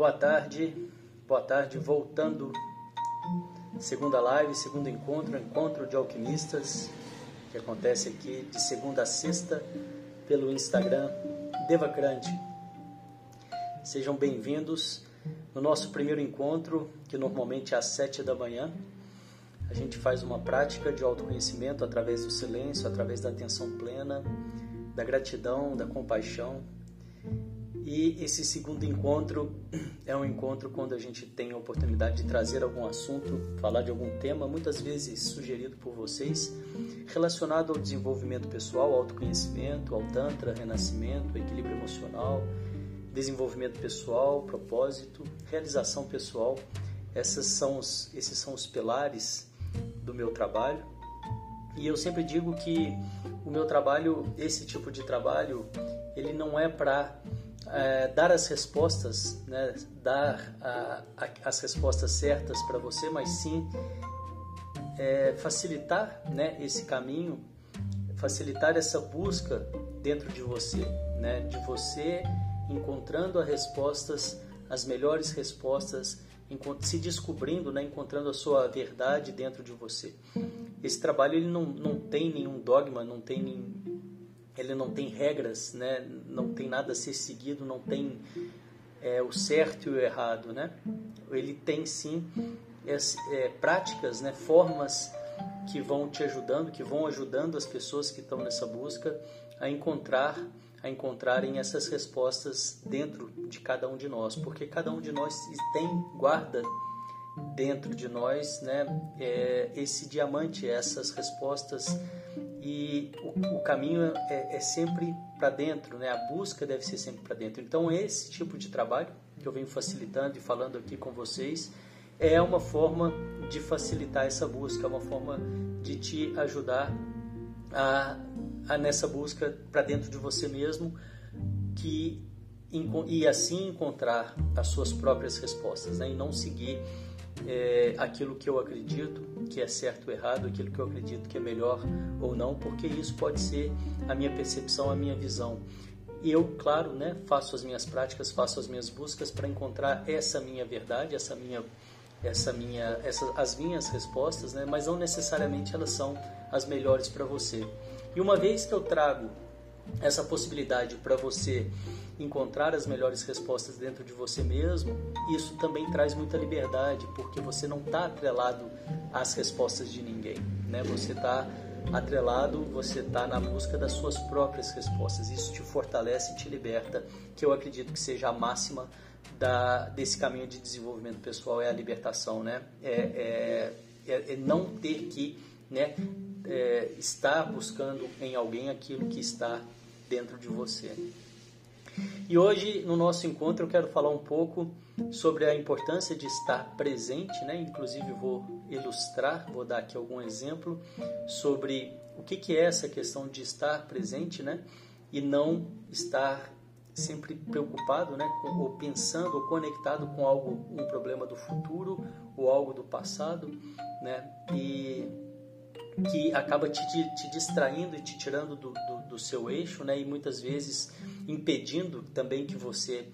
Boa tarde, boa tarde, voltando. Segunda live, segundo encontro, encontro de alquimistas, que acontece aqui de segunda a sexta pelo Instagram Devacrante. Sejam bem-vindos no nosso primeiro encontro, que normalmente é às sete da manhã. A gente faz uma prática de autoconhecimento através do silêncio, através da atenção plena, da gratidão, da compaixão. E esse segundo encontro é um encontro quando a gente tem a oportunidade de trazer algum assunto, falar de algum tema, muitas vezes sugerido por vocês, relacionado ao desenvolvimento pessoal, autoconhecimento, ao Tantra, renascimento, equilíbrio emocional, desenvolvimento pessoal, propósito, realização pessoal. Essas são os, esses são os pilares do meu trabalho. E eu sempre digo que o meu trabalho, esse tipo de trabalho, ele não é para é, dar as respostas, né, dar a, a, as respostas certas para você, mas sim é, facilitar né, esse caminho, facilitar essa busca dentro de você, né, de você encontrando as respostas, as melhores respostas, se descobrindo, né, encontrando a sua verdade dentro de você. Esse trabalho ele não, não tem nenhum dogma, não tem ele não tem regras, né, não tem nada a ser seguido, não tem é, o certo e o errado, né? Ele tem sim é, é, práticas, né, formas que vão te ajudando, que vão ajudando as pessoas que estão nessa busca a encontrar a encontrarem essas respostas dentro de cada um de nós, porque cada um de nós tem guarda dentro de nós, né, é, esse diamante, essas respostas e o, o caminho é, é sempre para dentro, né, a busca deve ser sempre para dentro. Então esse tipo de trabalho que eu venho facilitando e falando aqui com vocês é uma forma de facilitar essa busca, é uma forma de te ajudar a, a nessa busca para dentro de você mesmo que e assim encontrar as suas próprias respostas né? e não seguir é, aquilo que eu acredito que é certo ou errado, aquilo que eu acredito que é melhor ou não, porque isso pode ser a minha percepção, a minha visão. E eu, claro, né, faço as minhas práticas, faço as minhas buscas para encontrar essa minha verdade, essa minha, essa minha, essa, as minhas respostas, né, mas não necessariamente elas são as melhores para você. E uma vez que eu trago essa possibilidade para você encontrar as melhores respostas dentro de você mesmo, isso também traz muita liberdade, porque você não está atrelado às respostas de ninguém, né? Você está atrelado, você está na busca das suas próprias respostas. Isso te fortalece e te liberta, que eu acredito que seja a máxima da, desse caminho de desenvolvimento pessoal é a libertação, né? É, é, é, é não ter que né, é, estar buscando em alguém aquilo que está dentro de você. E hoje, no nosso encontro, eu quero falar um pouco sobre a importância de estar presente, né? Inclusive, vou ilustrar, vou dar aqui algum exemplo sobre o que, que é essa questão de estar presente, né? E não estar sempre preocupado, né? Ou pensando ou conectado com algo, um problema do futuro ou algo do passado, né? E que acaba te, te distraindo e te tirando do, do, do, seu eixo, né? E muitas vezes impedindo também que você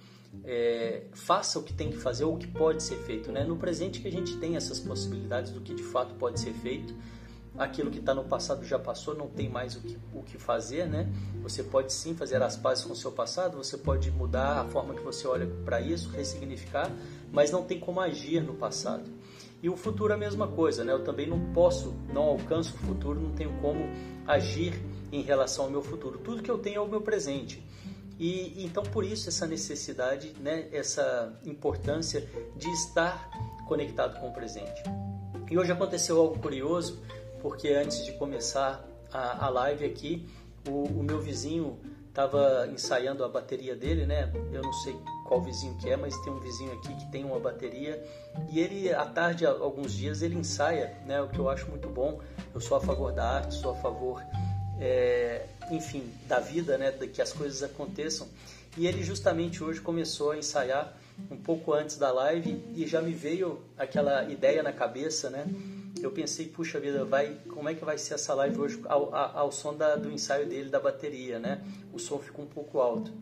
é, faça o que tem que fazer ou o que pode ser feito, né? No presente que a gente tem essas possibilidades do que de fato pode ser feito, aquilo que está no passado já passou, não tem mais o que, o que fazer, né? Você pode sim fazer as pazes com o seu passado, você pode mudar a forma que você olha para isso, ressignificar, mas não tem como agir no passado. E o futuro é a mesma coisa, né? Eu também não posso, não alcanço o futuro, não tenho como agir em relação ao meu futuro. Tudo que eu tenho é o meu presente. E então por isso essa necessidade, né, essa importância de estar conectado com o presente. E hoje aconteceu algo curioso, porque antes de começar a, a live aqui, o, o meu vizinho estava ensaiando a bateria dele, né? Eu não sei qual vizinho que é, mas tem um vizinho aqui que tem uma bateria e ele à tarde, alguns dias ele ensaia, né? O que eu acho muito bom. Eu sou a favor da arte, sou a favor, é, enfim, da vida, né? Que as coisas aconteçam. E ele justamente hoje começou a ensaiar um pouco antes da live e já me veio aquela ideia na cabeça, né? eu pensei, puxa vida, vai, como é que vai ser essa live hoje ao, ao, ao som da, do ensaio dele da bateria, né? O som ficou um pouco alto.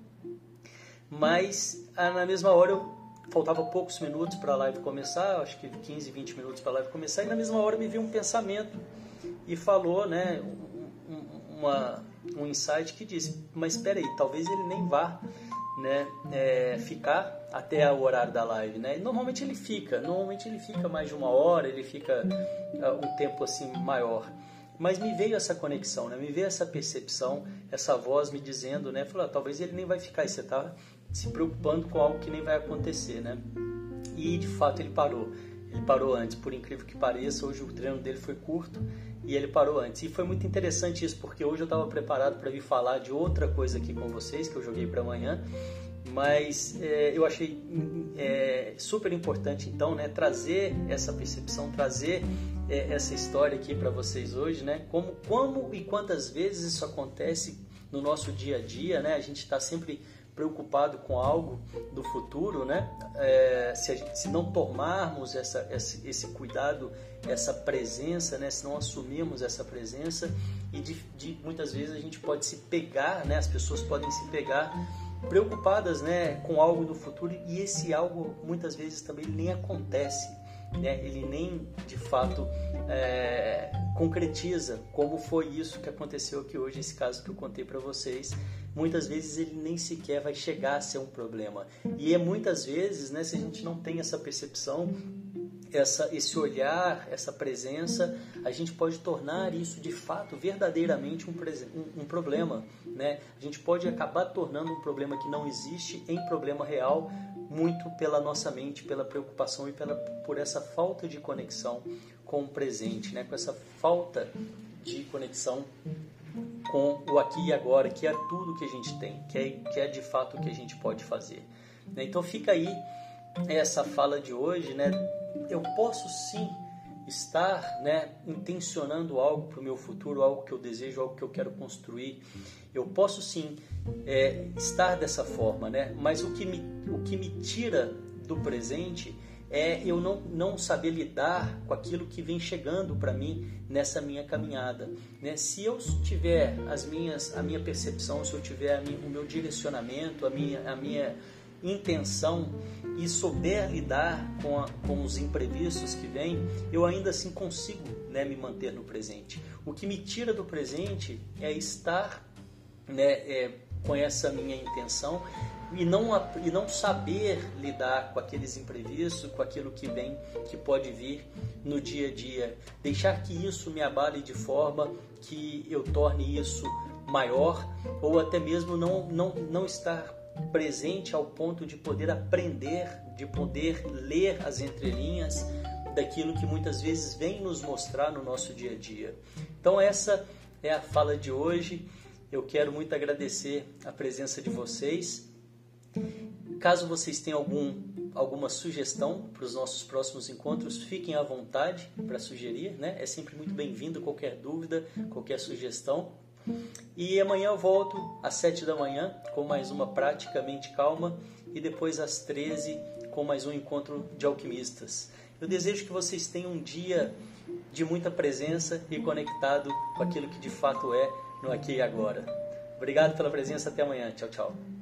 Mas na mesma hora eu faltava poucos minutos para a live começar, acho que 15, 20 minutos para a live começar, e na mesma hora me veio um pensamento e falou, né, uma, um insight que disse, mas espera aí, talvez ele nem vá né, é, ficar até o horário da live, né? Normalmente ele fica, normalmente ele fica mais de uma hora, ele fica uh, um tempo assim maior. Mas me veio essa conexão, né? Me veio essa percepção, essa voz me dizendo, né? Falou, ah, talvez ele nem vai ficar, e você está se preocupando com algo que nem vai acontecer, né? E de fato ele parou. Ele parou antes, por incrível que pareça, hoje o treino dele foi curto e ele parou antes. E foi muito interessante isso, porque hoje eu estava preparado para vir falar de outra coisa aqui com vocês, que eu joguei para amanhã, mas é, eu achei é, super importante então né, trazer essa percepção, trazer é, essa história aqui para vocês hoje, né? Como, como e quantas vezes isso acontece no nosso dia a dia, né? A gente está sempre preocupado com algo do futuro, né? É, se, gente, se, não tomarmos essa, esse, esse, cuidado, essa presença, né? Se não assumirmos essa presença e de, de, muitas vezes a gente pode se pegar, né? As pessoas podem se pegar preocupadas, né? Com algo do futuro e esse algo muitas vezes também nem acontece, né? Ele nem de fato é, concretiza como foi isso que aconteceu aqui hoje, esse caso que eu contei para vocês muitas vezes ele nem sequer vai chegar a ser um problema. E é muitas vezes, né, se a gente não tem essa percepção, essa, esse olhar, essa presença, a gente pode tornar isso de fato verdadeiramente um, um, um, problema. Né? A gente pode acabar tornando um problema que não existe em problema real, muito pela nossa mente, pela preocupação e pela, por essa falta de conexão com o presente, né? com essa falta de conexão com o aqui e agora, que é tudo que a gente tem, que é, que é de fato o que a gente pode fazer. Né? Então fica aí essa fala de hoje, né? Eu posso sim estar, né, intencionando algo para o meu futuro, algo que eu desejo, algo que eu quero construir. Eu posso sim é, estar dessa forma, né? Mas o que me, o que me tira do presente é eu não, não saber lidar com aquilo que vem chegando para mim nessa minha caminhada. Né? Se eu tiver as minhas, a minha percepção, se eu tiver minha, o meu direcionamento, a minha, a minha intenção e souber lidar com, a, com os imprevistos que vêm, eu ainda assim consigo né, me manter no presente. O que me tira do presente é estar né, é, com essa minha intenção e não, e não saber lidar com aqueles imprevistos, com aquilo que vem, que pode vir no dia a dia. Deixar que isso me abale de forma que eu torne isso maior ou até mesmo não, não, não estar presente ao ponto de poder aprender, de poder ler as entrelinhas daquilo que muitas vezes vem nos mostrar no nosso dia a dia. Então essa é a fala de hoje. Eu quero muito agradecer a presença de vocês Caso vocês tenham algum, alguma sugestão para os nossos próximos encontros, fiquem à vontade para sugerir, né? É sempre muito bem-vindo qualquer dúvida, qualquer sugestão. E amanhã eu volto às 7 da manhã com mais uma praticamente calma e depois às 13 com mais um encontro de alquimistas. Eu desejo que vocês tenham um dia de muita presença e conectado com aquilo que de fato é no aqui e agora. Obrigado pela presença, até amanhã. Tchau, tchau.